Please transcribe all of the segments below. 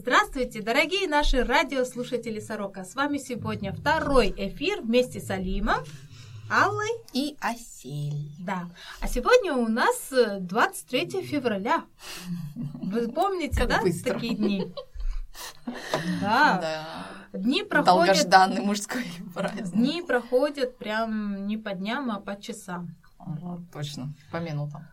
Здравствуйте, дорогие наши радиослушатели Сорока. С вами сегодня второй эфир вместе с Алимом, Аллой и Осель. Да. А сегодня у нас 23 февраля. Вы помните, Как да, быстро. такие дни? Да. Да. Дни проходят, Долгожданный мужской праздник. дни проходят прям не по дням, а по часам. Ага, Точно, по минутам.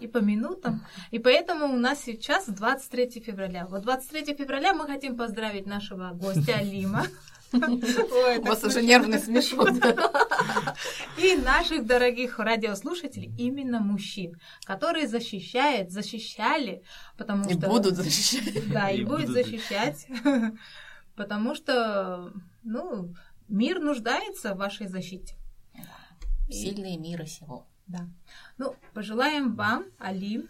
И по минутам. И поэтому у нас сейчас 23 февраля. Вот 23 февраля мы хотим поздравить нашего гостя Алима. Ой, У вас уже нервный смешок. И наших дорогих радиослушателей, именно мужчин, которые защищают, защищали, потому И что... будут защищать. Да, и, И будут защищать, потому что, ну, мир нуждается в вашей защите. И- Сильные мира сего. Да. Ну, пожелаем вам, Алим,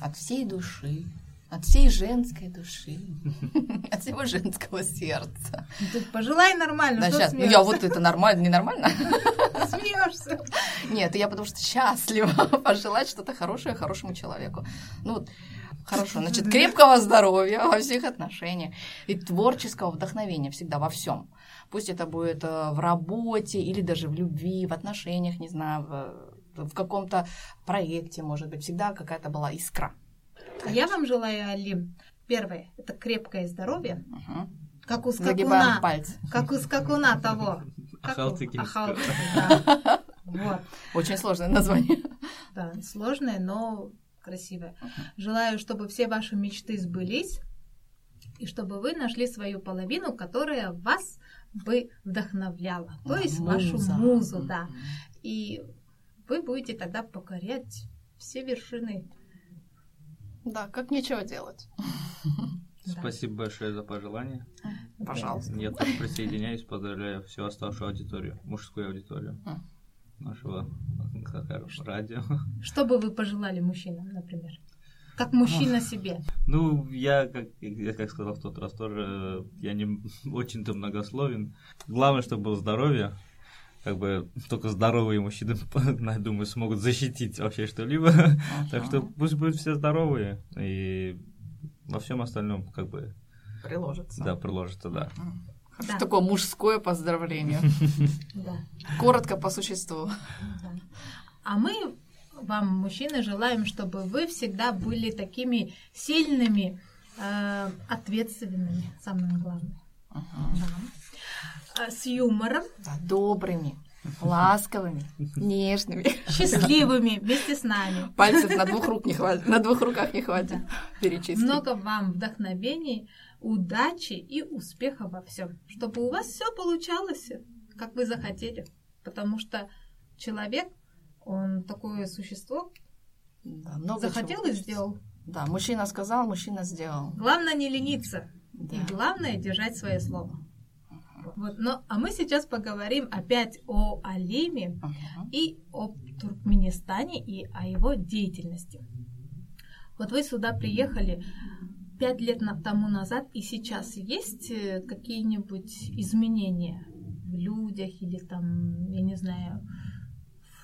От всей души. От всей женской души. От всего женского сердца. Ты пожелай нормально, Да, сейчас. Ну, я вот это нормально, ненормально? смеешься. Нет, я потому что счастлива пожелать что-то хорошее хорошему человеку. Ну, вот, хорошо, значит, крепкого здоровья во всех отношениях и творческого вдохновения всегда во всем. Пусть это будет э, в работе или даже в любви, в отношениях, не знаю, в, в каком-то проекте, может быть, всегда какая-то была искра. А я вам желаю, Алим, первое, это крепкое здоровье, Мгм. как у скакуна, пальцы. как у скакуна того. Ахалтыки, да. Вот. Очень сложное название. Да, сложное, но красивое. Желаю, чтобы все ваши мечты сбылись, и чтобы вы нашли свою половину, которая вас бы вдохновляла. То есть вашу музу, да. И вы будете тогда покорять все вершины. Да, как нечего делать. Спасибо большое за пожелание. Пожалуйста. Я тоже присоединяюсь, поздравляю всю оставшую аудиторию, мужскую аудиторию нашего радио. Что бы вы пожелали мужчинам, например? Как мужчина себе. Ну, я, как, я как сказал в тот раз тоже, я не очень-то многословен. Главное, чтобы было здоровье. Как бы только здоровые мужчины, я думаю, смогут защитить вообще что-либо. Так что пусть будут все здоровые. И во всем остальном, как бы, Приложится. да, приложится, да. М. Да. Такое мужское поздравление. Да. Коротко по существу. Да. А мы вам, мужчины, желаем, чтобы вы всегда были такими сильными, э, ответственными, самое главное. Ага. Да. А С юмором, Да, добрыми, ласковыми, нежными. счастливыми вместе с нами. Пальцев на двух рук не хватит, на двух руках не хватит перечислить. Много вам вдохновений, удачи и успеха во всем. Чтобы у вас все получалось, как вы захотели. Потому что человек, он такое существо, Да, много захотел и сделал. Да, мужчина сказал, мужчина сделал. Главное не лениться. Да. И главное держать свое слово. Вот, но, а мы сейчас поговорим опять о Алиме Ага. и о Туркменистане и о его деятельности. Вот вы сюда приехали пять лет тому назад, и сейчас есть э, какие-нибудь изменения в людях или там, я не знаю,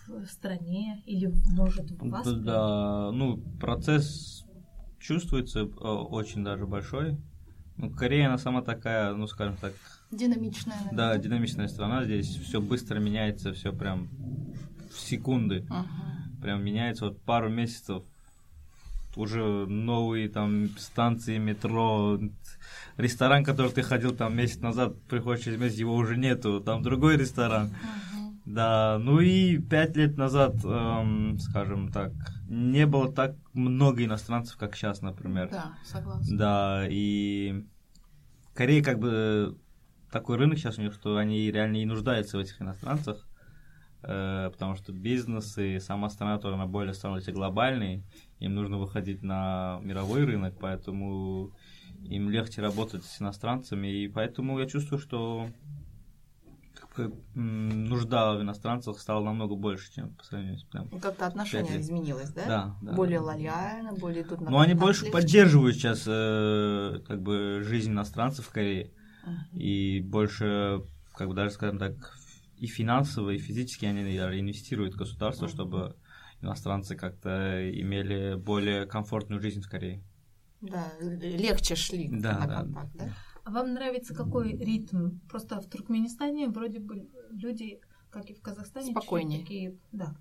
в стране или может в вас? Да, ну, процесс чувствуется э, очень даже большой. Ну, Корея, она сама такая, ну, скажем так, Динамичная, да, наверное. динамичная страна. Здесь все быстро меняется, все прям в секунды. Ага. Прям меняется вот пару месяцев. Уже новые там станции метро, ресторан, который ты ходил там месяц назад, приходишь через месяц, его уже нету, там другой ресторан. Ага. Да, ну и пять лет назад, эм, скажем так, не было так много иностранцев, как сейчас, например. Да, согласна. Да, и Корея как бы такой рынок сейчас у них, что они реально и нуждаются в этих иностранцах, э, потому что бизнес и сама страна тоже она более становится глобальной, им нужно выходить на мировой рынок, поэтому им легче работать с иностранцами, и поэтому я чувствую, что как бы, нужда в иностранцах стала намного больше, чем по сравнению с прям. Ну, Как-то отношение изменилось, да? Да, да. Более лояльно, более на Ну, они больше конфликт. поддерживают сейчас э, как бы жизнь иностранцев в Корее. И больше, как бы даже, скажем так, и финансово, и физически они инвестируют в государство, Мгм. чтобы иностранцы как-то имели более комфортную жизнь в Корее. Да, легче шли Да, на да. контакт, да? А вам нравится какой ритм? Просто в Туркменистане вроде бы люди, как и в Казахстане, Спокойнее. такие, да,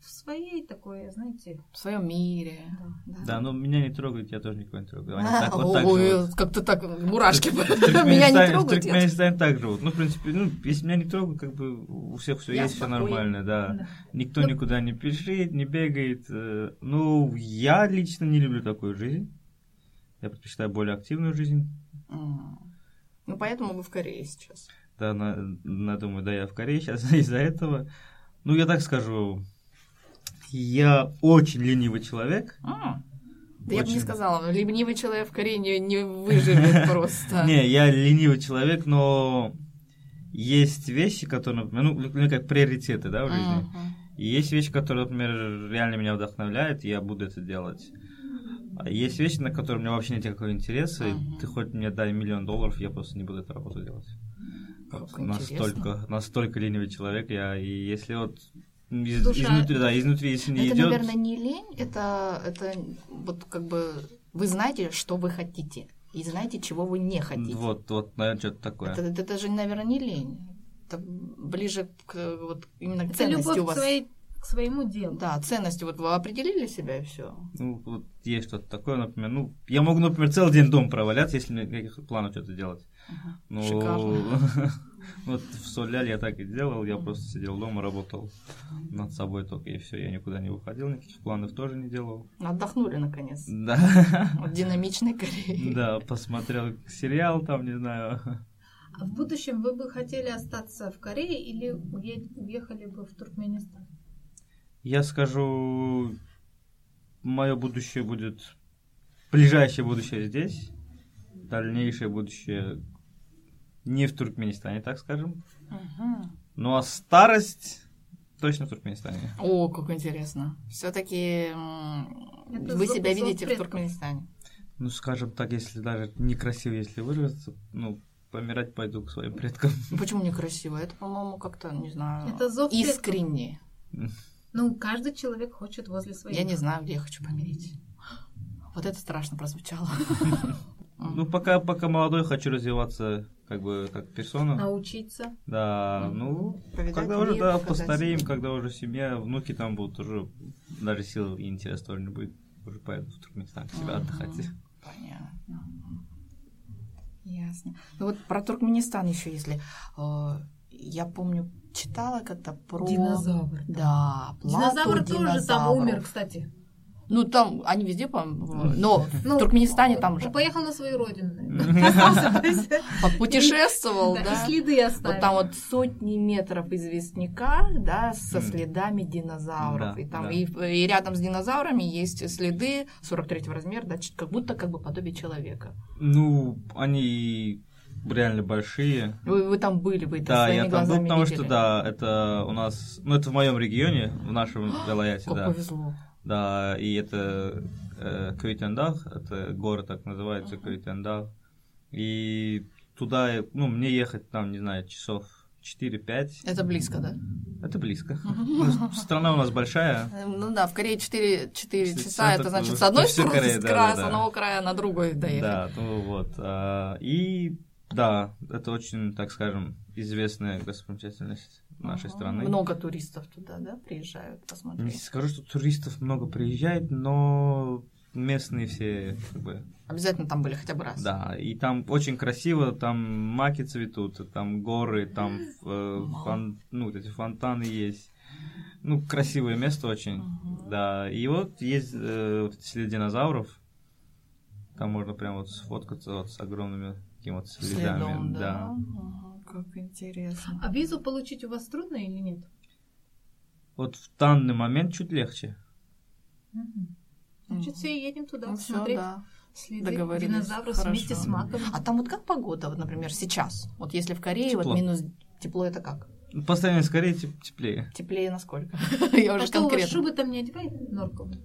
в своей такой, знаете, В своем мире. да. Да, но меня не трогают, я тоже никого не трогаю. Они А, так вот так живут. как-то так, мурашки. В Меня не В трогают. я- Туркменистане так живут. Ну, в принципе, ну, если меня не трогают, как бы у всех все есть, все нормально, да. Да. Никто Ну- никуда не пишет, не бегает. э, Ну, я лично не люблю такую жизнь. Я предпочитаю более активную жизнь. Ну, поэтому вы в Корее сейчас. Да, на, на- думаю, да, я в Корее сейчас из-за этого. Ну, я так скажу, я очень ленивый человек. М. Да я бы не сказала, ленивый человек в Корее не, выживет просто. Не, я ленивый человек, но есть вещи, которые, ну, ну, как приоритеты, да, в жизни. И есть вещи, которые, например, реально меня вдохновляют, и я буду это делать. А есть вещи, на которые у меня вообще нет никакого интереса, и ты хоть мне дай миллион долларов, я просто не буду эту работу делать. Вот настолько, настолько ленивый человек я, и если вот из- Душа- изнутри, да, изнутри, если не Это, идет, наверное, не лень, это, это вот как бы вы знаете, что вы хотите, и знаете, чего вы не хотите. вот, вот, наверное, что-то такое. Это, это же, наверное, не лень. Это ближе к вот именно к Это ценности любовь у к, вас. своей, к своему делу. Да, ценности. Вот вы определили себя и все. Ну, вот есть что-то такое, например, ну, я могу, например, целый день дома проваляться, если меня никаких планов что-то делать. Ну, Шикарно. вот в Соляль я так и делал, я просто сидел дома, работал над собой только, и все, я никуда не выходил, никаких планов тоже не делал. Отдохнули наконец. Да, От динамичной Кореи. да, посмотрел сериал там, не знаю. А в будущем вы бы хотели остаться в Корее или уе- уехали бы в Туркменистан? Я скажу, мое будущее будет, ближайшее будущее здесь, дальнейшее будущее не в Туркменистане, так скажем. Мгм. Ну а старость точно в Туркменистане. О, как интересно. Все-таки вы себя видите в предков. Туркменистане. Ну, скажем так, если даже некрасиво, если выразиться, ну, помирать пойду к своим предкам. Ну, Почему некрасиво? Это, по-моему, как-то, не знаю, Это зов искренне. Ну, каждый человек хочет возле своих. Я не знаю, где я хочу помирить. Вот это страшно прозвучало. Ну, пока, пока молодой, хочу развиваться как бы как персона. Научиться. Да, ну, Повидать когда уже, мир, да, показать постареем, когда уже семья, внуки там будут уже, даже сил и интерес тоже не будет, уже поеду в Туркменистан к себе отдыхать. Понятно. Ясно. Ну вот про Туркменистан еще, если э, я помню, читала как-то про Динозавр. Да, плату Динозавр тоже там умер, кстати. Ну там они везде, по-моему, но Ну, в Туркменистане там Он же поехал на свою родину. путешествовал, да. И следы оставил. Вот там вот сотни метров известняка, да, со следами динозавров. И там и, рядом с динозаврами есть следы 43 размера, да, чуть- как будто как бы подобие человека. Ну, они реально большие. Вы, вы там были, вы это Да, своими я там был, потому видели. что, да, это у нас, ну, это в моем регионе, в нашем Вилаяте, Как да. повезло. Да, и это э, это город так называется, Кюйтендах. И туда, ну, мне ехать там, не знаю, часов 4-5. Это близко, да? Это близко. Ну, страна у нас большая. Ну да, в Корее 4, 4 С- часа, это значит с одной стороны, Корея, с края, да, с да. одного края на другой доехать. Да, ну вот. а, И да, это очень, так скажем, известная достопримечательность нашей Ага. страны. Много туристов туда, да, приезжают Не посмотреть. скажу, что туристов много приезжает, но местные все, как бы, Обязательно там были хотя бы раз. да, и там очень красиво, там маки цветут, там горы, там э, фон- ну, вот эти фонтаны есть. Ну, красивое место очень, Мгм. да. И вот есть э, следы динозавров, там можно прям вот сфоткаться вот с огромными такими вот следами, Следом, да. да. Ага, Как интересно. А визу получить у вас трудно или нет? Вот в данный момент чуть легче. Значит, все едем туда Ну всё, посмотреть да. следы договорились. динозавров Хорошо. вместе с маками. А там вот как погода, вот, например, сейчас? Вот если в Корее Тепло. вот минус тепло, это как? По сравнению с Кореей теп- теплее. Теплее насколько? Я А уже что, у вас шубы там не одевают норковые?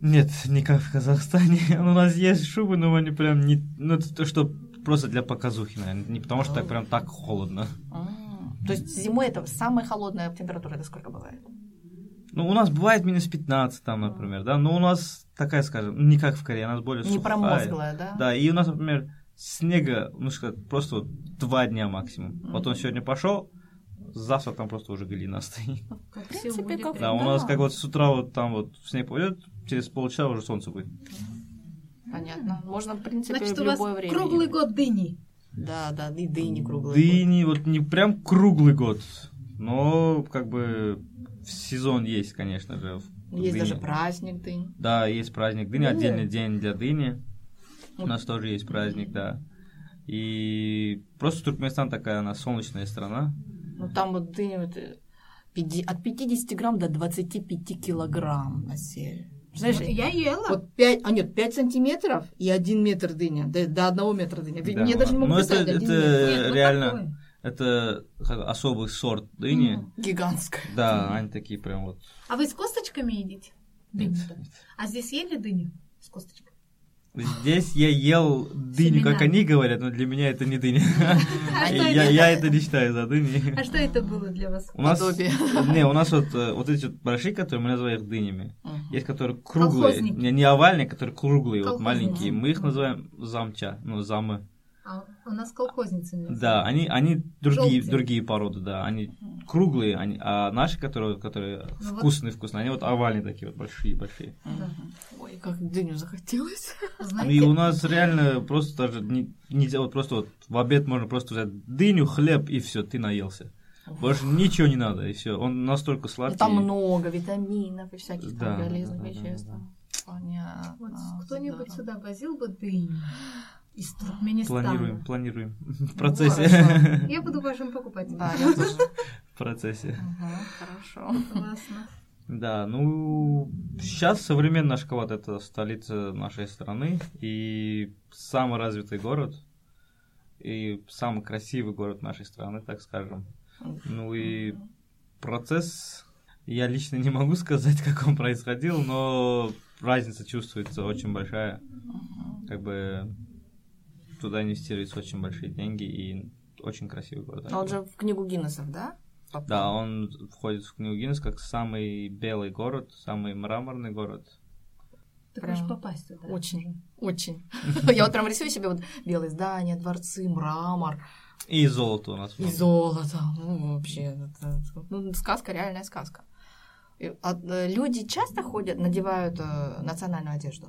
Нет, не как в Казахстане. У нас есть шубы, но они прям не... Ну, это то, что просто для показухи, наверное. Не потому что так прям так холодно. М, То есть зимой это самая холодная температура, это сколько бывает? Ну, у нас бывает минус 15 там, например, да, но у нас такая, скажем, не как в Корее, у нас более Не сухая. промозглая, да? Да, и у нас, например, снега, ну, сказать, просто вот два дня максимум. Вот он сегодня пошел, завтра там просто уже глина стоит. Как В принципе, как- Да, у нас как вот с утра вот там вот снег пойдет, через полчаса уже солнце будет. Понятно. Можно, в принципе, Значит, в у вас любое время. круглый год дыни. Да, да, и дыни круглый Дыни, вот не прям круглый год, но как бы в сезон есть, конечно же. в год. Есть дыни. даже праздник дынь. Да, есть праздник дыни, Да. отдельный день для дыни. У нас тоже есть праздник, да. И просто Туркменистан такая, она солнечная страна. Ну, там вот дыни вот, э, от 50 грамм до 25 килограмм на север. Знаешь, я ела. вот 5, а нет, 5 сантиметров и 1 метр дыня, до, до 1 метра дыня. Да. Я даже не могу Ну, это- это-. Нет, ну реально. такое. Это особый сорт дыни. М, Гигантская. Да, они такие прям вот. А вы с косточками едите? Дыню? Нет, нет. А здесь ели дыню с косточкой? Здесь я ел дыню, как Семена. они говорят, но для меня это не дыня. А Я это? я это не считаю за дыней. А что это было для вас? У нас, Подобие. не, у нас вот, э, вот эти вот большие, которые мы называем их дынями. Есть, которые круглые, не, не овальные, которые круглые, вот маленькие. Мы их называем замча, ну, замы. А у нас колхозницами. Да, они, они другие, Желтые. другие породы, да. Они круглые, они, а наши, которые, которые Ну вот- вкусные, вкусные, они вот овальные такие вот, большие, большие. Мгм. Ой, как дыню захотелось. И Знаете, у нас реально просто даже не- нельзя, вот просто вот в обед можно просто взять дыню, хлеб и все, ты наелся. Больше ничего не надо, и все. Он настолько Ну, сладкий. Там много витаминов и всяких Да, там полезных да, да, да, веществ. да. Понятно. вот кто-нибудь сюда возил бы дыню из Туркменистана. Планируем, планируем. В Ну, процессе. хорошо. Я буду вашим покупателем. Да, я тоже. В процессе. Хорошо. Классно. Да, ну, сейчас современная Ашхабад – это столица нашей страны и самый развитый город, и самый красивый город нашей страны, так скажем. Ну и процесс, я лично не могу сказать, как он происходил, но разница чувствуется очень большая. Как бы туда инвестируются очень большие деньги и очень красивый город. А Он же в книгу Гиннесов, да? попал? Да, он входит в книгу Гиннесс как самый белый город, самый мраморный город. Ты Прям хочешь попасть туда? Очень, очень. Я вот прям рисую себе вот белые здания, дворцы, мрамор И золото у нас. и золото. Ну, вообще, это, ну, сказка, реальная сказка. А, люди часто ходят, надевают э, национальную одежду?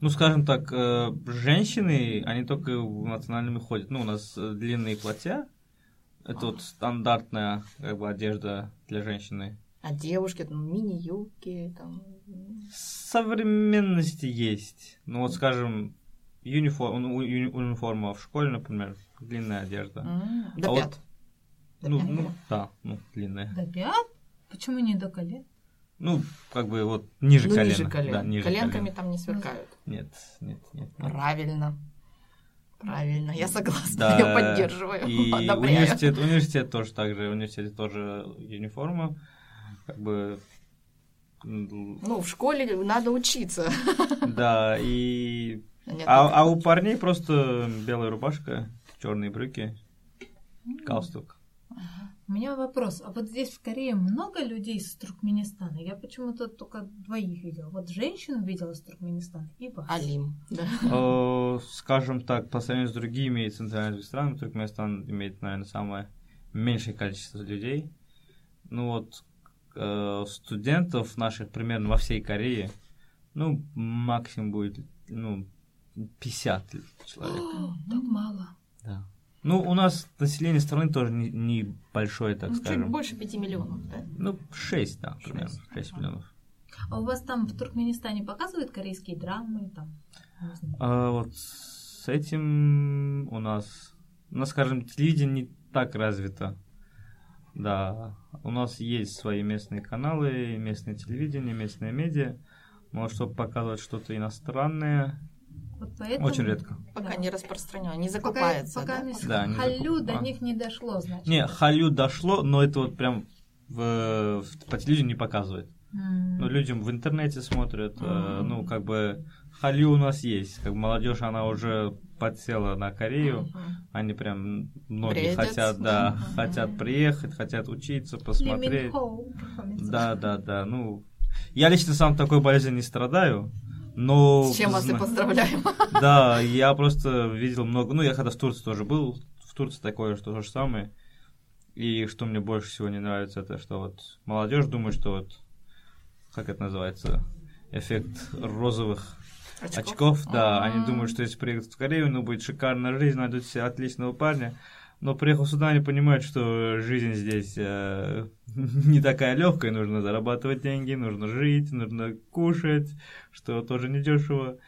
Ну, скажем так, э, женщины, они только в национальными ходят. Ну, у нас э, длинные платья. Это вот стандартная как бы, одежда для женщины. А девушки, там, мини-юбки, там... Современности есть. Ну, вот, скажем, юниформ, ну, уни- униформа в школе, например, длинная одежда. м, До А вот- пят. До Ну, пят. ну, да, ну, длинная. До пят? Почему не до колен? Ну, как бы вот ниже Ну, колена. ниже колен. Да, ниже Коленками колена. там не сверкают. Нет, нет, нет. нет. Правильно. Правильно, я согласна, Да, я поддерживаю, И одобряю. университет, университет тоже так же, в университете тоже униформа, как бы, Ну, в школе надо учиться. да, и... Нет, А, а у парней просто белая рубашка, черные брюки, галстук. У меня вопрос. А вот здесь в Корее много людей из Туркменистана? Я почему-то только двоих видела. Вот женщину видела из Туркменистана и вас. Алим. Да. Э, Скажем так, по сравнению с другими центральными странами, Туркменистан имеет, наверное, самое меньшее количество людей. Ну вот, э, студентов наших примерно во всей Корее, ну, максимум будет, ну, 50 человек. О, так мало. Да. Ну, у нас население страны тоже не, не так Ну, Чуть скажем. больше пяти миллионов, да? Ну, 6, да, примерно, Шесть. 6 миллионов. А у вас там в Туркменистане показывают корейские драмы? Там. А вот с этим у нас, у нас, скажем, телевидение не так развито. Да, у нас есть свои местные каналы, местное телевидение, местные медиа. Но чтобы показывать что-то иностранное, Вот поэтому... очень редко. Пока Да. не распространено, не Пока, закупается, пока да? не Да, не халю до закуп- а. них не дошло, значит. Не, халю дошло, но это вот прям в, в- по телевидению не показывает. М. Ну, людям в интернете смотрят, э, ну, как бы, Халю у нас есть, как бы молодежь, она уже подсела на Корею, Мгм. они прям, многие Бредят. хотят, да, Мгм. хотят приехать, хотят учиться, посмотреть. Да, да, да, ну, я лично сам такой болезнью не страдаю, но... С чем вас и поздравляем. Да, я просто видел много, ну, я когда в Турции тоже был, в Турции такое, что то же самое, и что мне больше всего не нравится, это что вот молодежь думает, что вот, как это называется, эффект розовых очков, да, они М. думают, что если приехать в Корею, ну, будет шикарная жизнь, найдут себе отличного парня, но приехав сюда, они понимают, что жизнь здесь э, не такая легкая, нужно зарабатывать деньги, нужно жить, нужно кушать, что тоже недешево.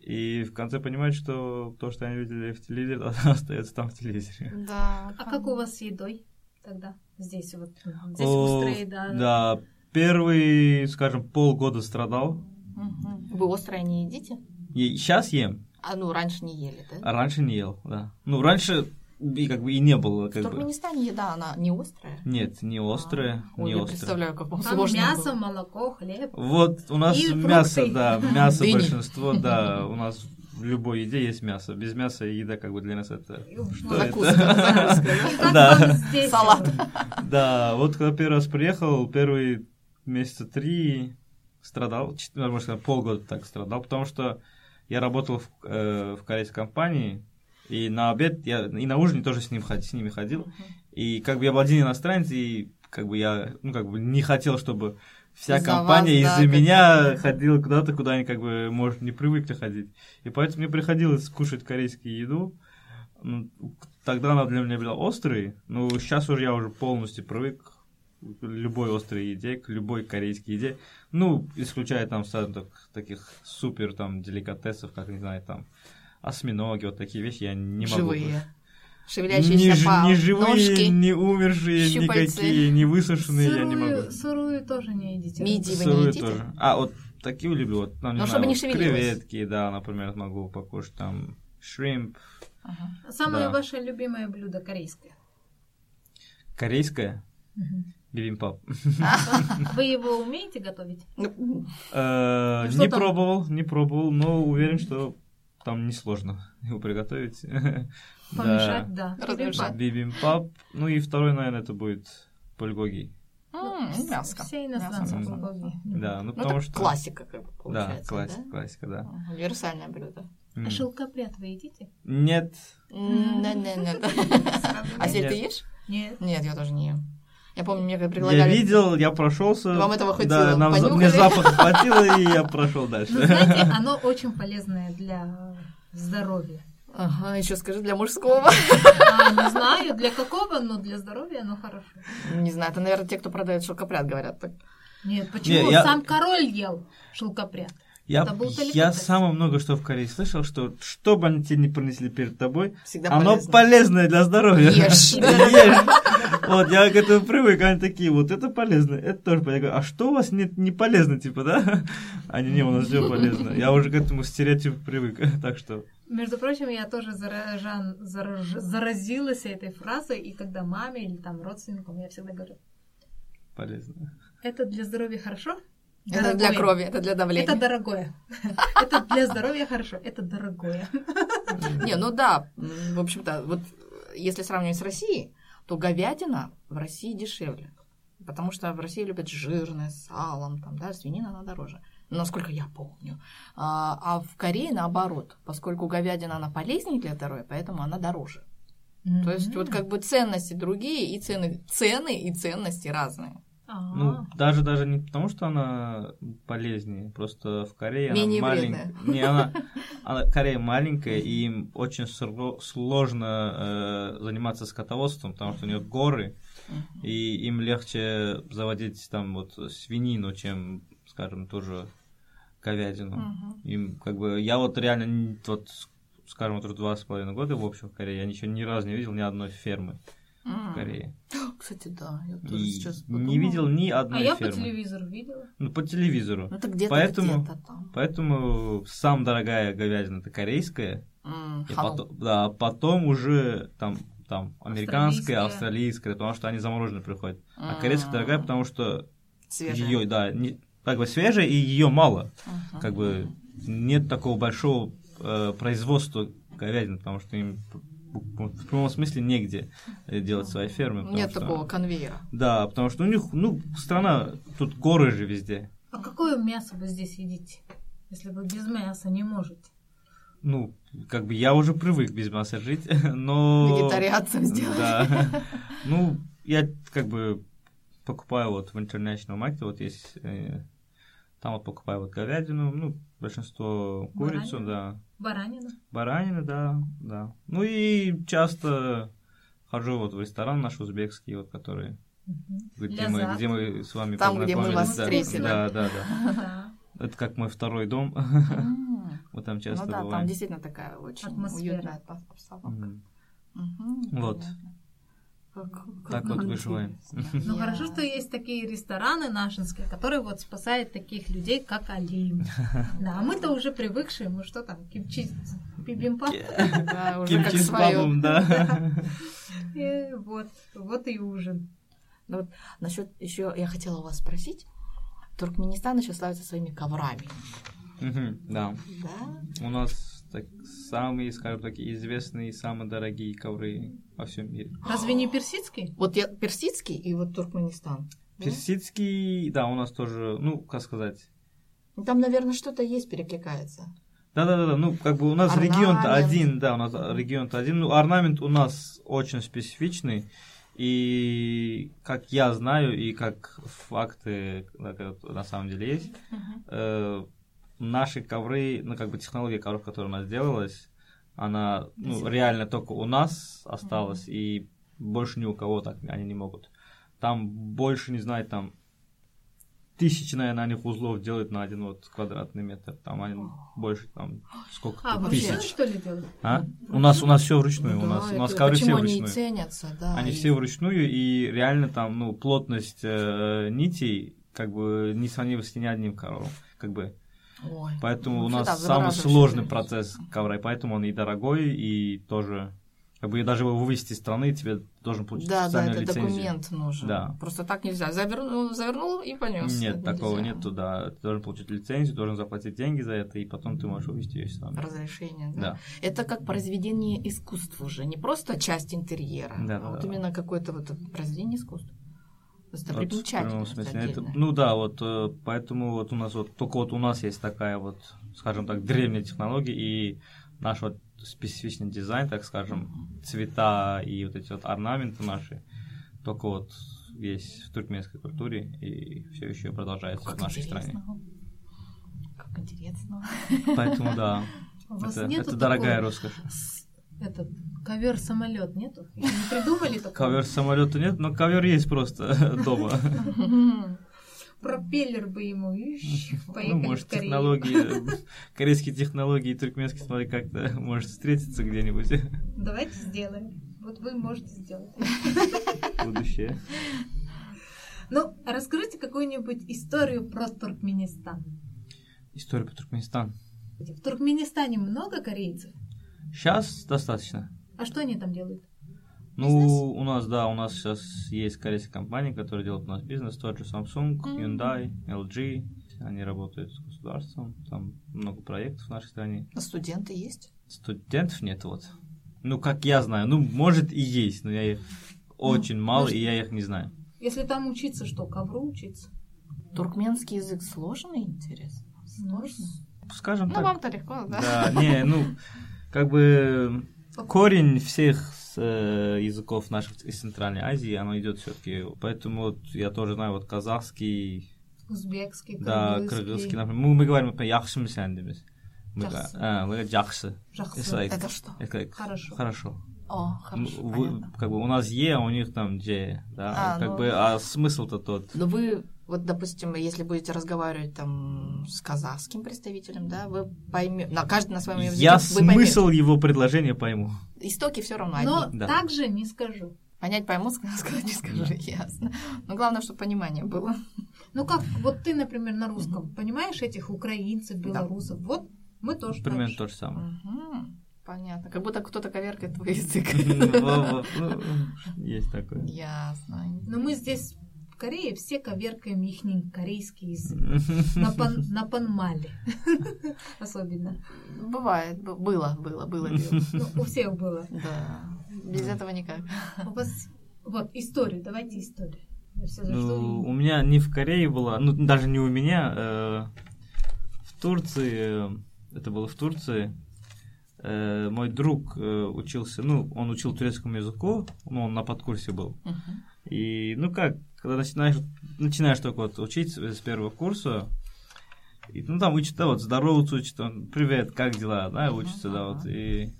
И в конце понимают, что то, что они видели в телевизоре, остается там в телевизоре. Да. А как у вас с едой тогда? Здесь вот, здесь О, острые, да. Да, первый, скажем, полгода страдал. Мгм. Вы острое не едите? И сейчас ем, А ну, раньше не ели, да? а раньше не ел, да. Ну, раньше и как бы и не было, В как бы. Туркменистане еда, она не острая? Нет, не острая, А, Ой, не я острая. представляю, как вам Там сложно мясо, было. молоко, хлеб. Вот у нас И мясо, фрукты. да, мясо Дыни. большинство, да, у нас в любой еде есть мясо. Без мяса еда как бы для нас это... Что это? Закуска, И да? Салат. Да, вот когда первый раз приехал, первые месяца три страдал, можно сказать, полгода так страдал, потому что я работал в, э, в корейской компании, и на обед, я, и на ужин тоже с, ним, с ними ходил, и как бы я был один иностранец, и как бы я, ну, как бы не хотел, чтобы вся Из-за компания вас, да, из-за меня бы. ходила куда-то, куда они как бы, может, не привыкли ходить. И поэтому мне приходилось кушать корейскую еду. Ну, Тогда она для меня была острой, но сейчас уже я уже полностью привык к любой острой еде, к любой корейской еде. Ну, исключая там, так, таких супер там деликатесов, как, не знаю, там, осьминоги, вот такие вещи я не могу. Живые. не, Шевелящиеся ж- по не живые, ножки. не умершие, щупальцы. никакие, не высушенные я не могу. Сырую, сырую тоже не едите. Мидии вы не Сырую едите? тоже. А, вот такие люблю. Вот, там, не Ну, знаю, чтобы не вот шевелилось. Креветки, да, например, могу покушать. Там шримп. Ага. Самое Да. ваше любимое блюдо корейское? Корейское. Бибимпап. Вы его умеете готовить? Ну, Э, Ну, Не пробовал, не пробовал, но уверен, что там несложно его приготовить. Помешать, да. Размешать. Бибимпап. Ну и второй, наверное, это будет пульгоги. м, Ну, мяско. Все иностранцы bulgogi. Да, ну Ну, потому что... классика, как бы, Да, получается, классика, да? классика, да. Ага, Универсальное блюдо. А шелкопряд вы едите? Нет, М, да-да-да. А сель ты ешь? Нет. Нет, я тоже не ем. Я помню, мне как я предлагали... видел, я прошелся. Вам этого хватило? Да, нам за- мне запах хватило, и я прошел дальше. Ну, знаете, оно очень полезное для здоровья. Ага, еще скажи, для мужского. А, не знаю, для какого, но для здоровья оно хорошо. Не знаю, это, наверное, те, кто продает шелкопряд, говорят так. Нет, почему? Не, я- Сам король ел шелкопряд. Я, я самое много что в Корее слышал, что что бы они тебе не принесли перед тобой, Всегда оно полезно. полезное для здоровья. Ешь. Ешь. Вот, я к этому привык, они такие, вот это полезно, это тоже полезно. Я говорю, а что у вас нет не полезно, типа, да? Они, не, у нас все полезно. Я уже к этому стереотипу привык, так что... Между прочим, я тоже заражан, зараж- заразилась этой фразой, и когда маме или там родственникам я всегда говорю, Полезно. это для здоровья хорошо? Это для Дорогое. крови, это для давления. Это дорогое. Это для здоровья хорошо, это дорогое. Не, ну да, в общем-то, вот если сравнивать с Россией, то говядина в России дешевле. Потому что в России любят жирное, с салом, там, да, свинина она дороже. Насколько я помню. А, а в Корее наоборот, поскольку говядина она полезнее для здоровья, поэтому она дороже. То есть вот как бы ценности другие, и цены, цены и ценности разные. А, Ну, даже даже не потому, что она полезнее, просто в Корее Менее она маленькая. Не, она, она- Корея маленькая, и им очень сро- сложно э, заниматься скотоводством, потому что у нее горы, и им легче заводить там вот свинину, чем, скажем, тоже говядину. Им как бы я вот реально вот скажем, вот уже два с половиной года в общем в Корее, я ничего ни разу не видел ни одной фермы в. Корее. Кстати, да, я тоже И сейчас не подумала. видел ни А одной я по телевизору видела. Ну, по телевизору. Ну, это где-то, Поэтому- где-то там. Поэтому самая дорогая говядина это корейская, М, и потом, да, а потом уже там там американская, Австралийская. австралийская, потому что они замороженные приходят. А М. корейская дорогая, потому что Свежая. ее, да, не, как бы свежая и ее мало. Мгм. Как бы нет такого большого э, производства говядины, потому что им в прямом смысле негде э, делать свои фермы. Нет что- такого конвейера. Да, потому что у них, ну, страна, тут горы же везде. А какое мясо вы здесь едите? Если вы без мяса не можете. Ну, как бы я уже привык без мяса жить, но... Вегетарианцем сделать. Да. Ну, я как бы покупаю вот в International Market, вот есть... э, Там вот покупаю вот говядину, ну, большинство курицу, Баранину? да. Баранина? Баранины, да, да. Ну и часто хожу вот в ресторан наш узбекский, вот который, Мгм. где мы, где мы с вами Там, где мы познакомились, вас да. встретили. Да, да, да. Это как мой второй дом. Вот там часто Ну да, там действительно такая очень Атмосфера. уютная обстановка. Вот. понятно. Как- как Так вот выживаем. Ну хорошо, что есть такие рестораны нашинские, которые вот спасают таких людей, как Алим. Да, а мы-то уже привыкшие, мы что там, кимчи, бибимпап? Да, уже как Кимчи с свое. бабом, да. И вот, вот и ужин. Насчет еще я хотела у вас спросить. Туркменистан еще славится своими коврами. Да. Да? У нас так, самые, скажем так, известные, самые дорогие ковры во всем мире. Разве не персидский? Вот я персидский и вот Туркменистан. Да? Персидский, да, у нас тоже, ну, как сказать, Ну, Там, наверное, что-то есть, перекликается. Да-да-да, ну, как бы у нас регион-то один, да, у нас регион-то один. Ну, орнамент у нас очень специфичный. И как я знаю, и как факты да, на самом деле есть, э, наши ковры, ну, как бы технология ковров, которая у нас делалась, она, ну, реально только у нас осталась, и больше ни у кого так они не могут. Там больше, не знаю, там тысячи, наверное, они узлов делают на один вот квадратный метр. Там они больше, там, сколько А, вообще, тысяч. что ли, делают? А? У нас, у нас все вручную, у Да, нас, у нас ковры все они вручную. ценятся, да. Они и- все вручную, и реально там, ну, плотность э, нитей, как бы, не сравнива с ни одним ковром, как бы. Ой, Поэтому у ну, нас да, самый сложный процесс ковра, и поэтому он и дорогой, и тоже, как бы, даже его вывести из страны, тебе должен получить Да, да, специальную это лицензию. документ нужен. Да. Просто так нельзя. Завернул, завернул и понес. Нет, такого нету, да. Ты должен получить лицензию, должен заплатить деньги за это, и потом ты можешь вывести ее из страны. Разрешение, да. Да. Это как произведение искусства уже, не просто часть интерьера, Да, а да, вот да. именно какое-то вот произведение искусства. Достопримечательность прямом смысле. Это- ну да, вот э, поэтому вот у нас вот только вот у нас есть такая вот, скажем так, древняя технология и наш вот специфичный дизайн, так скажем, цвета и вот эти вот орнаменты наши, только вот есть в туркменской культуре и все еще продолжается Как в нашей стране. Как интересно. Поэтому да, У вас это, нету это дорогая роскошь. с- Этот ковер самолет нету? Не придумали такого? Ковер самолета нет, но ковер есть просто дома. Пропеллер бы ему, Ну, может, технологии, корейские технологии и туркменские технологии как-то может встретиться где-нибудь Давайте сделаем. Вот вы можете сделать. будущее. Ну, расскажите какую-нибудь историю про Туркменистан. История про Туркменистан. В Туркменистане много корейцев? Сейчас достаточно. А что они там делают? Ну, Бизнес? у нас, да, у нас сейчас есть корейские компании, которые делают у нас бизнес, тот же Samsung. Hyundai, LG. Они работают с государством, там много проектов в нашей стране. А студенты есть? Студентов нет вот. Ну, как я знаю, ну, может и есть, но я их очень мало, может- и я их не знаю. Если там учиться, что, ковру учиться? Туркменский язык сложный, интересно? Ну, Сложно? Скажем Ну, так. вам-то легко, да? Да, не, ну, как бы корень всех э, языков наших из Центральной Азии, оно идет все-таки. Поэтому вот я тоже знаю вот казахский, Узбекский, да, кыргызский. например. Мы, мы говорим, например, яхшы мисяндеміз. Мы га- Жақсы. жақсы. Это что? like Хорошо. Хорошо. О, хорошо, Ну, вы- понятно. как бы у нас е, а у них там дже, да, А, как ну- бы, а смысл-то тот. Но вы, вот, допустим, если будете разговаривать там с казахским представителем, да, вы поймете, на каждый на своем языке Я вы поймете. смысл его предложения пойму. Истоки все равно Но одни. Да. также не скажу. Понять пойму, сказать не скажу, ясно. Но главное, чтобы понимание было. Ну как, вот ты, например, на русском, понимаешь этих украинцев, Да. белорусов? Вот мы тоже так Примерно же. то же самое. Мгм. Понятно. Как будто кто-то коверкает твой язык. Ну, есть такое. Ясно. Но мы здесь в Корее все коверкаем их корейский язык. На, пан, на панмале. Особенно. Бывает. Было, было, было. Ну, у всех было. Да. Без этого никак. У вас... Вот, историю. Давайте историю. Ну, у меня не в Корее была, ну, даже не у меня, э, в Турции, э, это было в Турции, э, мой друг э, учился, ну, он учил турецкому языку, ну, он на подкурсе был. Uh-huh. И, ну, как, когда начинаешь, начинаешь только вот учить с первого курса, и, ну, там учат, да, вот, здороваться учат, он, привет, как дела, да, учится, uh-huh. да, вот, и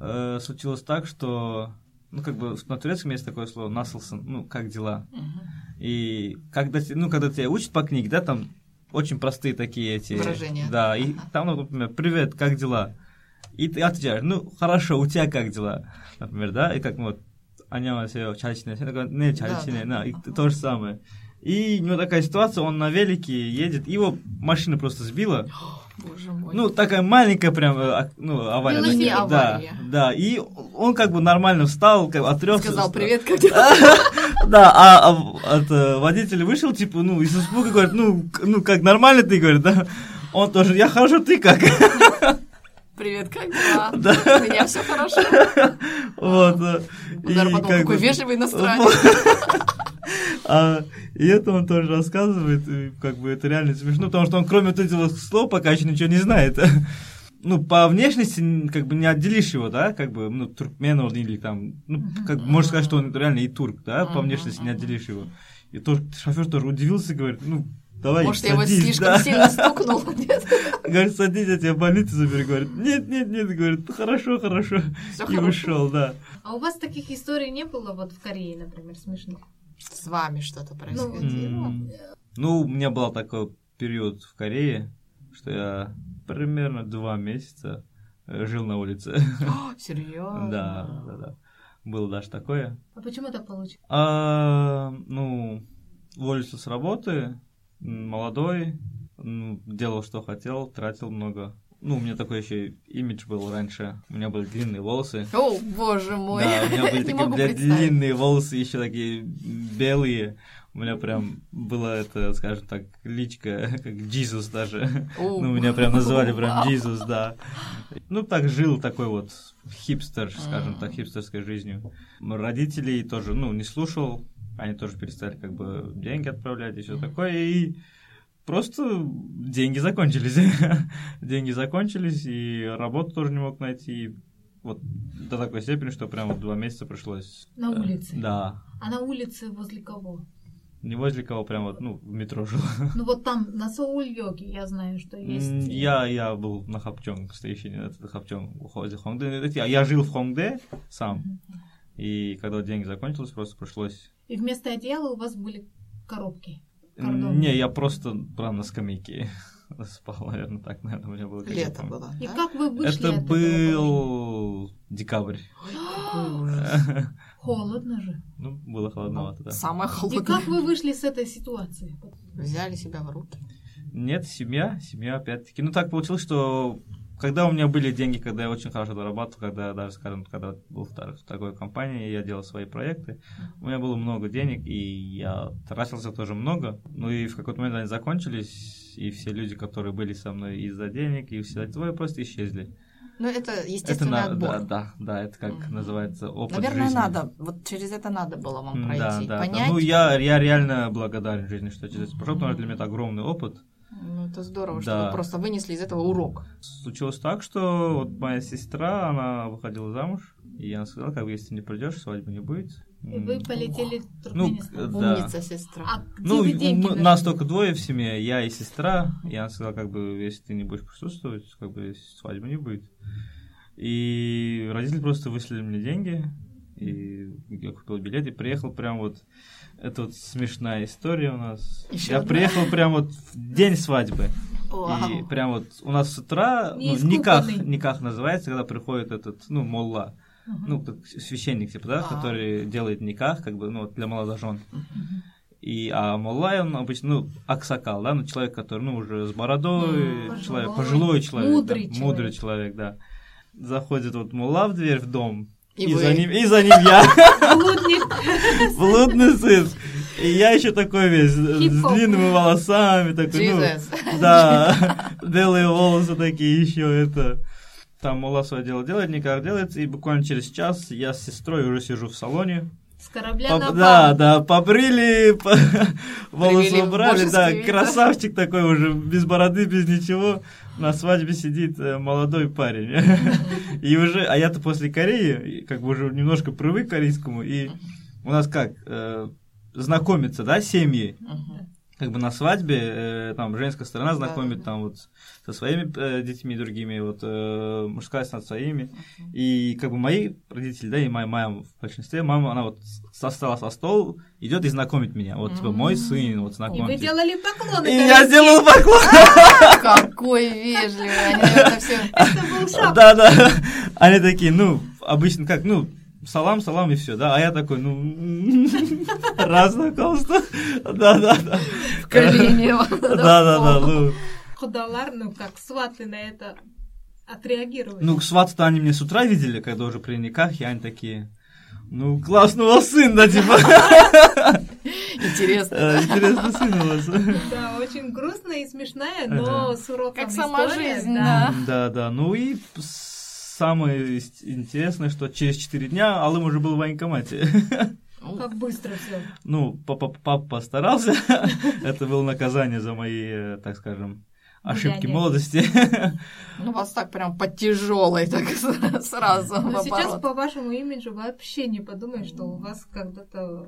э, случилось так, что ну, как бы на турецком есть такое слово наслсан, ну, как дела. Uh-huh. И когда, ну, когда тебя учат по книге, да, там очень простые такие эти... Выражения. Да, и там, например, привет, как дела? И ты отвечаешь, ну, хорошо, у тебя как дела? Например, да, и как вот, 안녕하세요, 잘 지내세요? такой, не, 잘 지내, да, и то же самое. И у него такая ситуация, он на велике едет, его машина просто сбила. Боже мой. Ну, такая маленькая прям, э, ну, авария. Ну, не авария. Да, да, и он как бы нормально встал, как отрёсся. Сказал, привет, как дела? Да, а, а от, э, водитель вышел, типа, ну, из испуга говорит, ну, ну, как нормально ты, говорит, да? Он тоже, я хожу, ты как? Привет, как дела? Да. У меня все хорошо. Вот. Наверное, подумал, какой вежливый иностранец. А, и это он тоже рассказывает, и как бы это реально смешно, потому что он кроме вот этих слов пока еще ничего не знает. Ну, по внешности как бы не отделишь его, да, как бы, ну, туркмен он или там, ну, как бы, можно сказать, что он реально и турк, да, по внешности не отделишь его. И тоже шофер тоже удивился, говорит, ну, давай, Может, садись, я его слишком да. сильно стукнул, нет? Говорит, садись, я тебя в больницу заберу. Говорит, нет, нет, нет, говорит, хорошо, хорошо. Всё и хорошо. ушел, да. А у вас таких историй не было вот в Корее, например, смешных? С вами что-то происходило? М, Ну, у меня был такой период в Корее, что я примерно два месяца э, жил на улице. О, Серьезно? Да, да, да. Было даже такое. А почему так получилось? А, ну, уволился с работы, молодой, м, делал, что хотел, тратил много. Ну, у меня такой еще имидж был раньше. У меня были длинные волосы. О, боже мой. Да, у меня были такие, блядь, длинные волосы, еще такие белые. У меня прям было это, скажем так, личка, как Джизус даже. О. Ну, меня прям называли прям. Джизус, да. Ну, так жил такой вот хипстер, скажем так, хипстерской жизнью. Родителей тоже, ну, не слушал. Они тоже перестали как бы деньги отправлять и все такое. И просто деньги закончились. деньги закончились, и работу тоже не мог найти. Вот до такой степени, что прям вот два месяца пришлось... На э, улице? Да. А на улице возле кого? Не возле кого, прям вот, ну, в метро жил. Ну вот там, на Соуль-йоге, я знаю, что есть. Я, я был на Хапчонг, стоящий, это Хапчонг, уходе Хонгде. Это Я я жил в Хонгде сам, и когда деньги закончились, просто пришлось... И вместо одеяла у вас были коробки. Кордон. Не, я просто прям на скамейке спал, наверное, так, наверное, у меня было. Лето было, И да? как вы вышли Это был декабрь. Холодно же. Ну, было холодновато, да. Самое И холодное. как вы вышли с этой ситуации? Взяли себя в руки. Нет, семья, семья опять-таки. Ну, так получилось, что когда у меня были деньги, когда я очень хорошо зарабатывал, когда даже, скажем, когда был в такой компании, я делал свои проекты, у меня было много денег, и я тратился тоже много. Ну и в какой-то момент они закончились, и все люди, которые были со мной из-за денег, и все твои просто исчезли. Ну, это Это естественный на- отбор. да, да, да, это как Мгм. называется опыт Наверное, жизни. надо. Вот через это надо было вам пройти. Да, да, да. Понять. Ну, я, я реально благодарен жизни, что через это прошел, потому что для меня это огромный опыт. Ну, это здорово, что Да. вы просто вынесли из этого урок. Случилось так, что вот моя сестра, она выходила замуж, и она сказала, как бы, если не придешь, свадьбы не будет. И вы полетели в Ну, Туркменистан. Да. Умница, сестра. А где Ну, вы деньги мы- нас только двое в семье, я и сестра. И она сказала, как бы, если ты не будешь присутствовать, как бы свадьбы не будет. И родители просто выслали мне деньги, и я купил билет и приехал прям вот. Это вот смешная история у нас. Ещё я одна? приехал прям вот в день свадьбы. И Вау. прям вот у нас с утра, ну, никак, никак называется, когда приходит этот, ну, молла, Ну, как священник, типа, да, А. который делает никах, как бы, ну, для молодожен. И, а молла, он обычно, ну, аксакал, да, ну, человек, который, ну, уже с бородой, М, человек, пожилой, человек, мудрый да, человек. мудрый человек, да. заходит вот мула в дверь в дом, И и, вы. за ним, и за ним я, Блудник. блудный сын. И я еще такой весь, с Хип-хоп. длинными волосами, такой, ну, да, белые волосы такие еще, это... Там мула свое дело делает, никак делается, и буквально через час я с сестрой уже сижу в салоне, С корабля Поп- на да, палубу. да, побрили, по- волосы убрали, да, вид, красавчик такой уже, без бороды, без ничего, на свадьбе сидит э, молодой парень. И уже, а я-то после Кореи, как бы уже немножко привык к корейскому, и у нас как, э, знакомятся, да, семьи. Как бы на свадьбе, э, там, женская сторона знакомит да, да. там вот со своими э, детьми другими, вот э, мужская сторона со своими, и как бы мои родители, да, и моя мама в большинстве, мама, она вот состала со стол, идет и знакомит меня. Вот, типа, мой сын, вот И вы делали поклоны. И я сделал поклон. Какой вежливый. Они, наверное, все... Это был шаг. Да, да. Они такие, ну, обычно как, ну, салам, салам и все, да. А я такой, ну, раз знакомство. Да, да, да. В колени. Да, да, да. Ну, Худалар, ну как сваты на это отреагировали. ну, сваты-то они мне с утра видели, когда уже при никах, и они такие, ну, классный у вас сын, да, типа. Интересно. Э, Интересный сын у вас. Да, очень грустная и смешная, но с уроком Как сама жизнь, да. Да, да. Ну и самое интересное, что через 4 дня Алым уже был в военкомате. Как быстро все. Ну, папа, папа постарался. Это было наказание за мои, так скажем, ошибки молодости. Ну, вас так прям по тяжелой, так сразу. Но сейчас по вашему имиджу вообще не подумаешь, что у вас когда-то...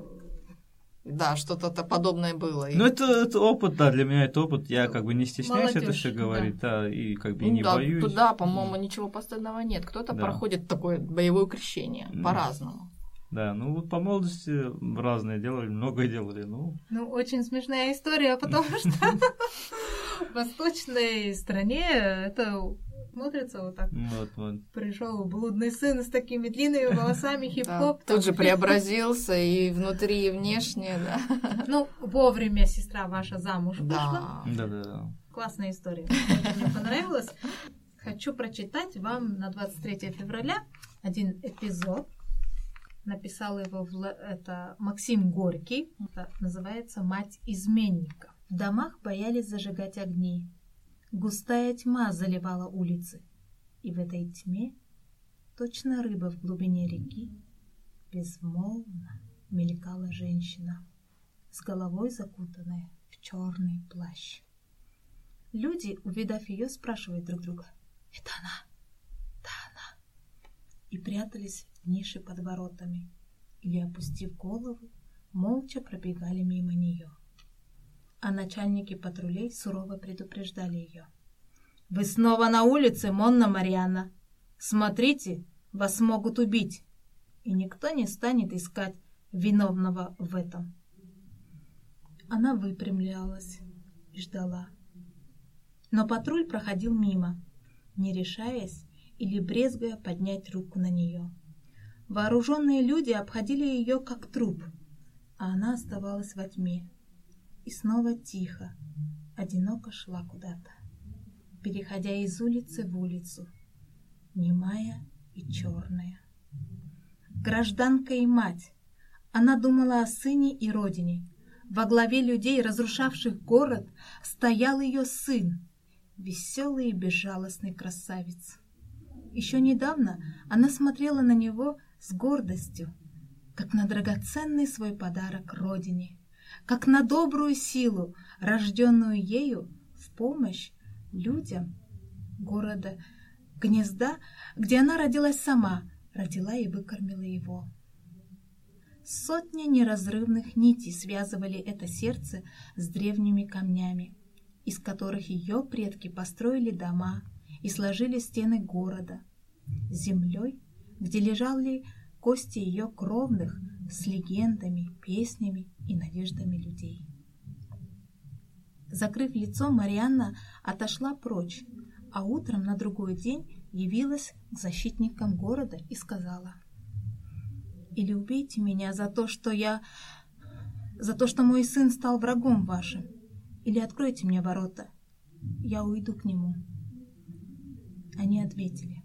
Да, что-то подобное было. Ну, это, это опыт, да, для меня это опыт. Я как бы не стесняюсь это Молодежь, все да. говорить, да, и как бы Ну не да, боюсь. туда, по-моему, ничего постыдного нет. Кто-то Да. проходит такое боевое крещение М. по-разному. Да, ну вот по молодости разные делали, многое делали, ну, Ну, очень смешная история, потому что в восточной стране это смотрится вот так. вот, вот. Пришел блудный сын с такими длинными волосами, хип-хоп. Тут же преобразился и внутри, и внешне, да. Ну, вовремя сестра ваша замуж вышла. Да. Да, да. Классная история. Мне понравилась. Хочу прочитать вам на 23 февраля один эпизод. Написал его это Максим Горький. Это называется «Мать изменника». В домах боялись зажигать огни. Густая тьма заливала улицы. И в этой тьме, точно рыба в глубине реки, безмолвно мелькала женщина, с головой закутанная в черный плащ. Люди, увидав ее, спрашивают друг друга, «Это она? Да, она!» И прятались в нише под воротами или, опустив головы, молча пробегали мимо нее. А начальники патрулей сурово предупреждали ее. «Вы снова на улице, Монна Марианна! Смотрите, вас могут убить!» И никто не станет искать виновного в этом. Она выпрямлялась и ждала. Но патруль проходил мимо, не решаясь или брезгая поднять руку на нее. Вооруженные люди обходили ее как труп, а она оставалась во тьме. И снова тихо, одиноко шла куда-то, переходя из улицы в улицу, немая и черная. Гражданка и мать, она думала о сыне и родине. Во главе людей, разрушавших город, стоял ее сын, веселый и безжалостный красавец. Еще недавно она смотрела на него с гордостью, как на драгоценный свой подарок родине, как на добрую силу, рожденную ею в помощь людям города, гнезда, где она родилась сама, родила и выкормила его. Сотни неразрывных нитей связывали это сердце с древними камнями, из которых ее предки построили дома и сложили стены города, землей, где лежали кости ее кровных с легендами, песнями и надеждами людей. Закрыв лицо, Марианна отошла прочь, а утром на другой день явилась к защитникам города и сказала, «Или убейте меня за то, что я... за то, что мой сын стал врагом вашим, или откройте мне ворота, я уйду к нему». Они ответили,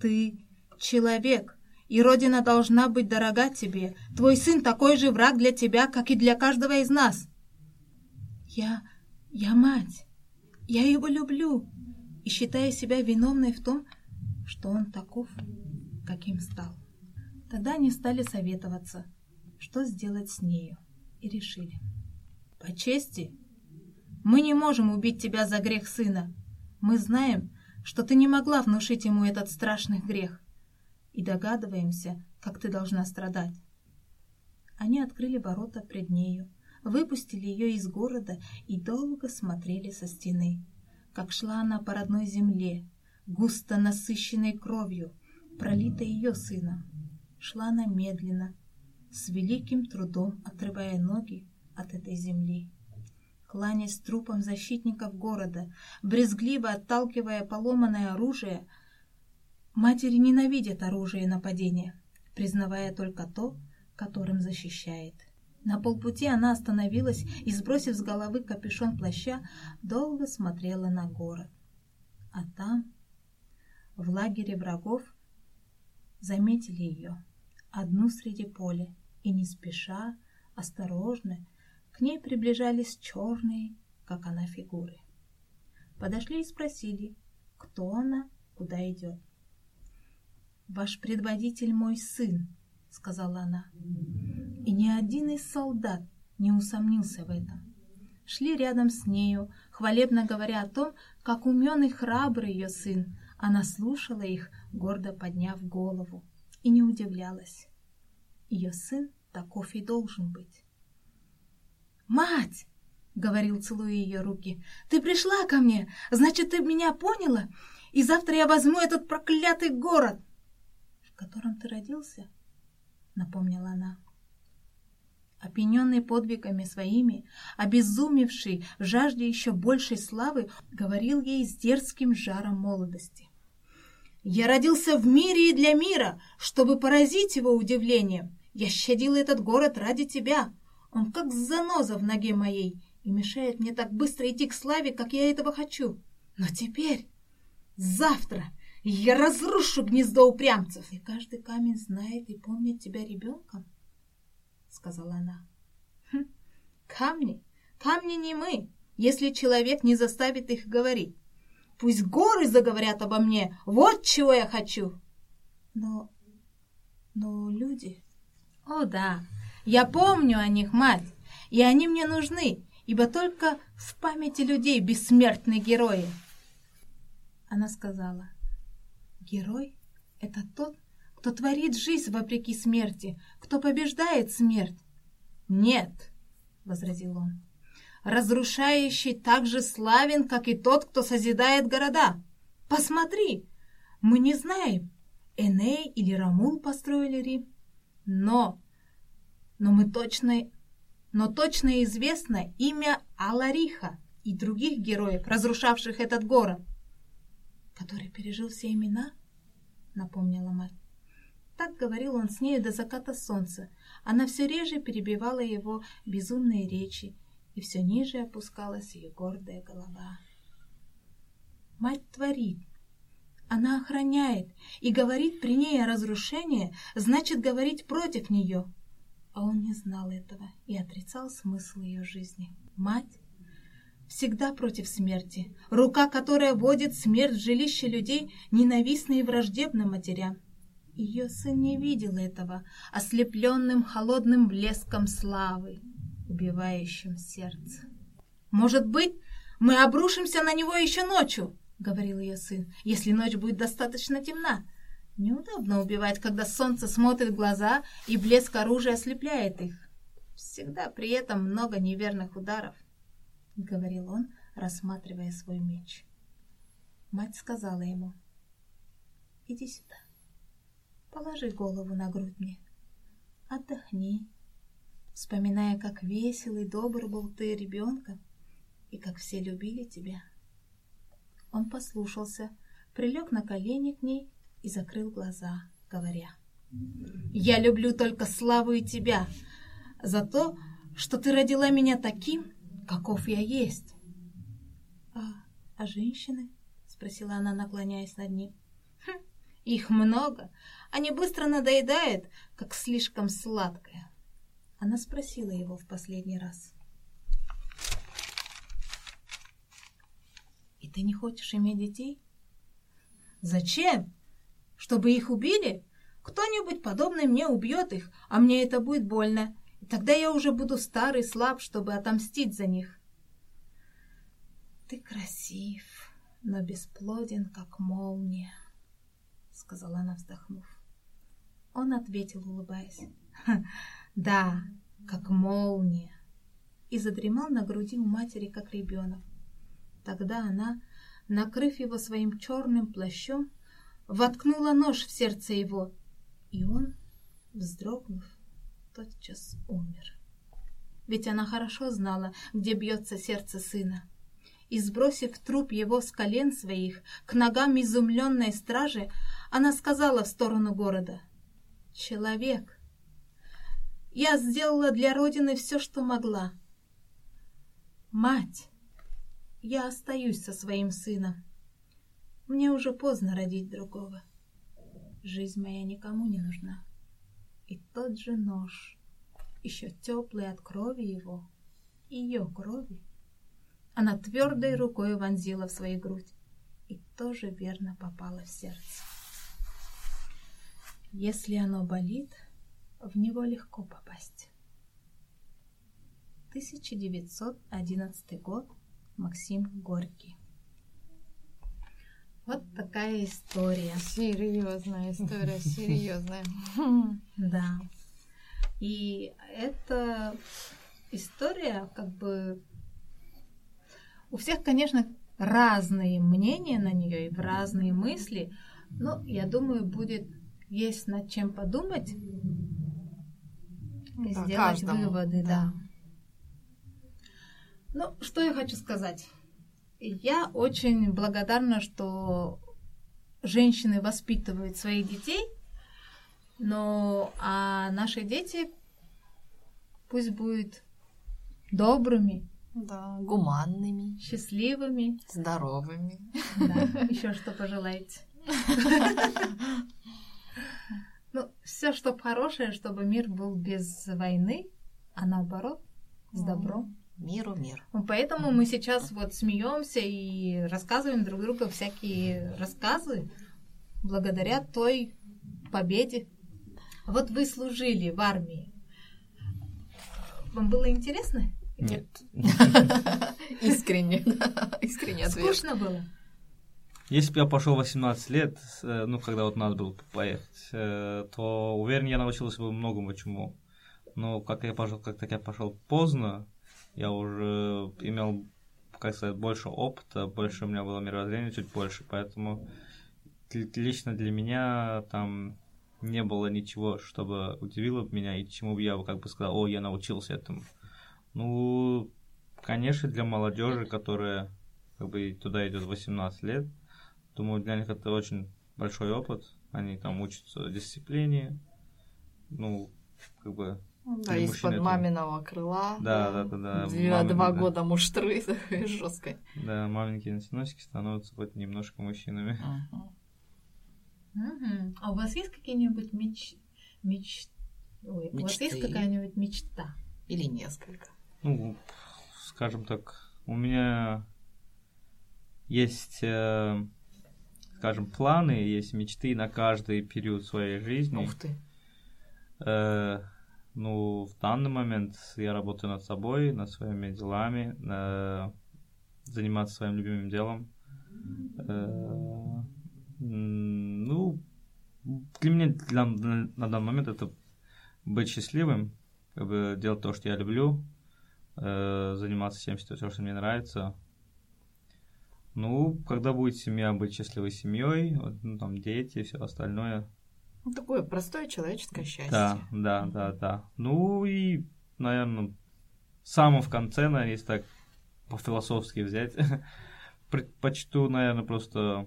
Ты человек, и Родина должна быть дорога тебе. Твой сын такой же враг для тебя, как и для каждого из нас. Я... я мать. Я его люблю и считаю себя виновной в том, что он таков, каким стал. Тогда они стали советоваться, что сделать с нею, и решили. По чести, мы не можем убить тебя за грех сына. Мы знаем, что ты не могла внушить ему этот страшный грех, и догадываемся, как ты должна страдать. Они открыли ворота пред нею, выпустили ее из города и долго смотрели со стены, как шла она по родной земле, густо насыщенной кровью, пролитой ее сыном. Шла она медленно, с великим трудом отрывая ноги от этой земли. Кланясь трупам защитников города, брезгливо отталкивая поломанное оружие, матери ненавидят оружие и нападение, признавая только то, которым защищает. На полпути она остановилась и, сбросив с головы капюшон плаща, долго смотрела на город. А там, в лагере врагов, заметили ее, одну среди поля, и не спеша, осторожно, к ней приближались черные, как она, фигуры. Подошли и спросили, кто она, куда идет. «Ваш предводитель мой сын», — сказала она. И ни один из солдат не усомнился в этом. Шли рядом с нею, хвалебно говоря о том, как умен и храбрый ее сын. Она слушала их, гордо подняв голову, и не удивлялась. Ее сын таков и должен быть. «Мать!» — говорил, целуя ее руки. «Ты пришла ко мне, значит, ты меня поняла, и завтра я возьму этот проклятый город!» «В котором ты родился?» — напомнила она. Опьяненный подвигами своими, обезумевший в жажде еще большей славы, говорил ей с дерзким жаром молодости. «Я родился в мире и для мира, чтобы поразить его удивлением. Я щадил этот город ради тебя. Он как заноза в ноге моей и мешает мне так быстро идти к славе, как я этого хочу. Но теперь, завтра, я разрушу гнездо упрямцев. И каждый камень знает и помнит тебя ребенком, — сказала она. Хм, камни, камни не мы, если человек не заставит их говорить. Пусть горы заговорят обо мне, вот чего я хочу. Но, но люди... О да, я помню о них, мать, и они мне нужны, ибо только в памяти людей бессмертны герои. Она сказала, герой — это тот, кто творит жизнь вопреки смерти, кто побеждает смерть. Нет, — возразил он, — разрушающий так же славен, как и тот, кто созидает города. Посмотри, мы не знаем, Эней или Рамул построили Рим, но но мы точно, но точно известно имя Алариха и других героев, разрушавших этот город. Который пережил все имена, напомнила мать. Так говорил он с нею до заката солнца. Она все реже перебивала его безумные речи, и все ниже опускалась ее гордая голова. Мать творит. Она охраняет и говорит при ней о разрушении, значит говорить против нее а он не знал этого и отрицал смысл ее жизни. Мать всегда против смерти, рука, которая водит смерть в жилище людей, ненавистна и враждебна матерям. Ее сын не видел этого, ослепленным холодным блеском славы, убивающим сердце. «Может быть, мы обрушимся на него еще ночью?» — говорил ее сын, — «если ночь будет достаточно темна. Неудобно убивать, когда солнце смотрит в глаза и блеск оружия ослепляет их. Всегда при этом много неверных ударов, — говорил он, рассматривая свой меч. Мать сказала ему, — иди сюда, положи голову на грудь мне, отдохни, вспоминая, как весел и добр был ты ребенком и как все любили тебя. Он послушался, прилег на колени к ней и закрыл глаза, говоря, «Я люблю только славу и тебя за то, что ты родила меня таким, каков я есть». «А, а женщины?» — спросила она, наклоняясь над ним. «Хм, Их много. Они быстро надоедают, как слишком сладкое. Она спросила его в последний раз. И ты не хочешь иметь детей? Зачем? Чтобы их убили? Кто-нибудь подобный мне убьет их, а мне это будет больно. Тогда я уже буду старый, слаб, чтобы отомстить за них. Ты красив, но бесплоден, как молния, сказала она, вздохнув. Он ответил, улыбаясь. Да, как молния. И задремал на груди у матери, как ребенок. Тогда она, накрыв его своим черным плащом, воткнула нож в сердце его, и он, вздрогнув, тотчас умер. Ведь она хорошо знала, где бьется сердце сына. И, сбросив труп его с колен своих к ногам изумленной стражи, она сказала в сторону города, «Человек, я сделала для Родины все, что могла. Мать, я остаюсь со своим сыном. Мне уже поздно родить другого. Жизнь моя никому не нужна. И тот же нож, еще теплый от крови его, ее крови, она твердой рукой вонзила в свою грудь и тоже верно попала в сердце. Если оно болит, в него легко попасть. 1911 год. Максим Горький. Вот такая история. Серьезная история, серьезная. Да. И эта история, как бы, у всех, конечно, разные мнения на нее и разные мысли, но я думаю, будет есть над чем подумать и Да, сделать каждому, выводы, да. да. Ну, что я хочу сказать? Я очень благодарна, что женщины воспитывают своих детей, но а наши дети пусть будут добрыми, Да, гуманными, счастливыми. здоровыми. Да, еще что пожелаете? Ну, все, чтобы хорошее, чтобы мир был без войны, а наоборот, с добром. Миру мир. Поэтому мы сейчас вот смеемся и рассказываем друг другу всякие рассказы благодаря той победе. Вот вы служили в армии. Вам было интересно? Нет. Искренне. Искренне ответ. Скучно было? Если бы я пошел 18 лет, э, ну, когда вот надо было поехать, э, то уверен, я научился бы многому чему. Но как я пошел, как так я пошел поздно, я уже имел, как сказать, больше опыта, больше у меня было мировоззрение, чуть больше, поэтому ли- лично для меня там не было ничего, чтобы удивило меня и чему бы я как бы сказал, о, я научился этому. Ну, конечно, для молодежи, которая как бы туда идет 18 лет, думаю, для них это очень большой опыт. Они там учатся дисциплине, ну, как бы, Да, Для из-под мужчин это- маминого крыла. Да, да, да, да, мамин, Два да. года муштры такой жесткой. да, маленькие носиносики становятся хоть немножко мужчинами. Мгм. А у вас есть какие-нибудь меч... меч... Ой, у вас есть Мечты. какая-нибудь мечта? Или несколько. Ну, скажем так, у меня есть, э, скажем, планы, есть мечты на каждый период своей жизни. Ух ты. Э, ну, в данный момент я работаю над собой, над своими делами, э, заниматься своим любимым делом. Э, ну, для меня для- на, на данный момент это быть счастливым, как бы делать то, что я люблю, э, заниматься тем, что, что мне нравится. Ну, когда будет семья, быть счастливой семьей, вот, ну, там дети, все остальное. Ну, такое простое человеческое счастье. Да, да, да, да. Ну и, наверное, самом в конце, наверное, если так по-философски взять, предпочту, наверное, просто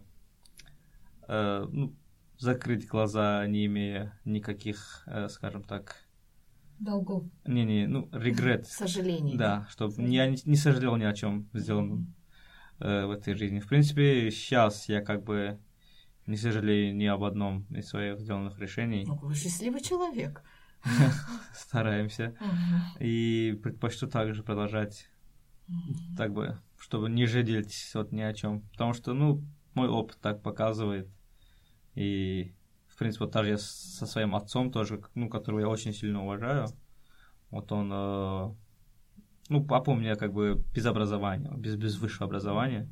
э, ну, закрыть глаза, не имея никаких, э, скажем так, Долгов. не-не, ну, регрет. Сожаление. Да, чтобы я не, не сожалел ни о чем сделанном э, в этой жизни. В принципе, сейчас я как бы не сожалею ни об одном из своих сделанных решений. Ну, вы счастливый человек. Стараемся. И предпочту также продолжать так бы, чтобы не жалеть вот ни о чем. Потому что, ну, мой опыт так показывает. И, в принципе, вот даже я со своим отцом тоже, ну, которого я очень сильно уважаю, вот он, э, ну, папа у меня как бы без образования, без, без высшего образования.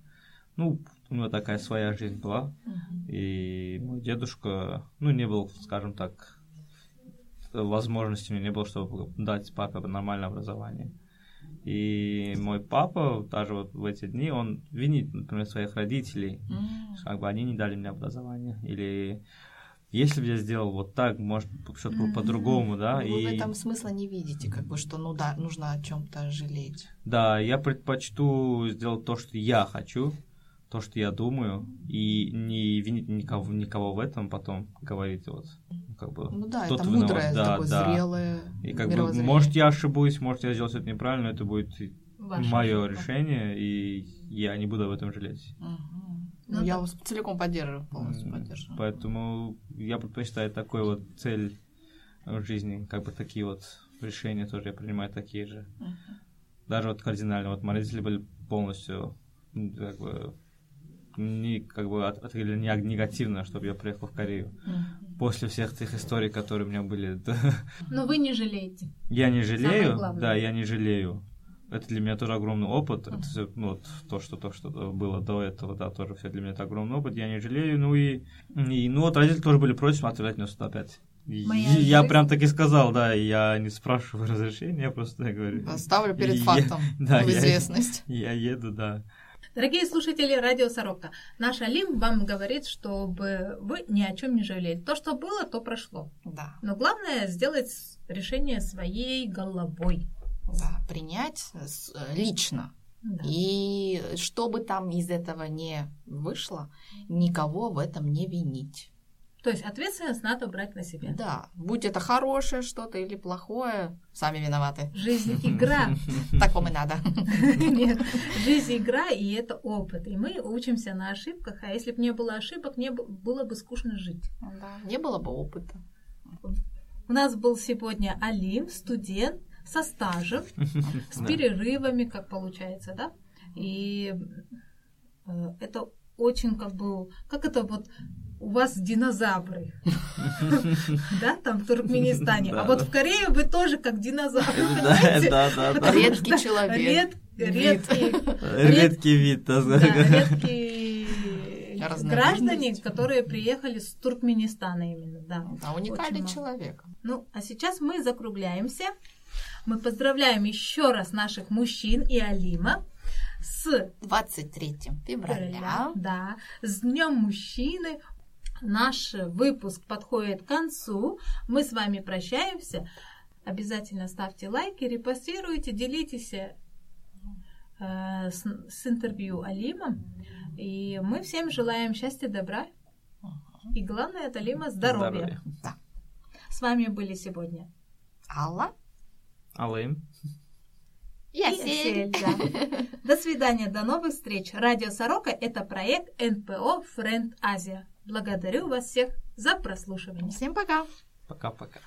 Ну, у него такая своя жизнь была. И мой дедушка, ну, не был, скажем так, возможности у не было, чтобы дать папе нормальное образование. И мой папа, даже вот в эти дни, он винит, например, своих родителей, mm. как бы они не дали мне образование. Или если бы я сделал вот так, может, что-то mm-hmm. по-другому, да. Ну, вы и... в этом смысла не видите, как бы, что, ну да, нужно о чем-то жалеть. Да, я предпочту сделать то, что я хочу, то, что я думаю, и не винить никого, никого в этом потом говорить вот как бы ну да, это мудрое, да, такое да. зрелое и как бы может я ошибусь, может я сделал что-то неправильно, это будет мое решение, и я не буду об этом жалеть. Угу. Ну, я вас целиком поддерживаю, полностью поддерживаю. Поэтому я предпочитаю такой вот цель в жизни, как бы такие вот решения тоже я принимаю такие же. uh Даже вот кардинально, вот мои родители были полностью как бы не как бы открыли не негативно, чтобы я приехал в Корею. Mm-hmm. После всех тех историй, которые у меня были. Но вы не жалеете. Я не жалею, да, я не жалею. Это для меня тоже огромный опыт. Mm-hmm. Это все, ну, вот, то, что то, что было до этого, да, тоже все для меня это огромный опыт. Я не жалею. Ну и, и ну вот родители тоже были против отправлять меня сюда опять. Моя я жизнь. прям так и сказал, да, я не спрашиваю разрешения, я просто говорю. Ставлю перед фактом я, да, в известность. Я, я еду, да. Дорогие слушатели Радио Сорока, наш Алим вам говорит, чтобы вы ни о чем не жалели. То, что было, то прошло. Да. Но главное сделать решение своей головой. Да, принять лично. Да. И что бы там из этого не вышло, никого в этом не винить. То есть ответственность надо брать на себя. Да, будь это хорошее что-то или плохое, сами виноваты. Жизнь игра. Так вам и надо. Нет, жизнь игра, и это опыт. И мы учимся на ошибках, а если бы не было ошибок, не было бы скучно жить. Да, не было бы опыта. У нас был сегодня Алим, студент со стажем, с перерывами, как получается, да? И э, это очень как бы, как это вот у вас динозавры. Да, там в Туркменистане. А вот в Корее вы тоже как динозавры. Да, да, да. Редкий человек. Редкий. Редкий вид. Редкие граждане, которые приехали с Туркменистана именно, да. А уникальный человек. Ну, а сейчас мы закругляемся. Мы поздравляем еще раз наших мужчин и Алима с 23 февраля. Да, с Днем мужчины наш выпуск подходит к концу. Мы с вами прощаемся. Обязательно ставьте лайки, репостируйте, делитесь э, с, с интервью Алима. И мы всем желаем счастья, добра. И главное от Алима здоровья. здоровья. Да. С вами были сегодня Алла, Алым и Асель. Да. До свидания, до новых встреч. Радио Сорока – это проект НПО Френд Азия. Благодарю вас всех за прослушивание. Всем пока. Пока-пока.